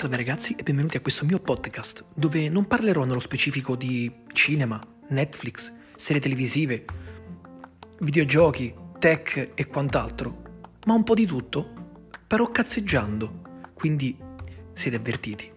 Salve ragazzi e benvenuti a questo mio podcast dove non parlerò nello specifico di cinema, Netflix, serie televisive, videogiochi, tech e quant'altro, ma un po' di tutto, però cazzeggiando, quindi siete avvertiti.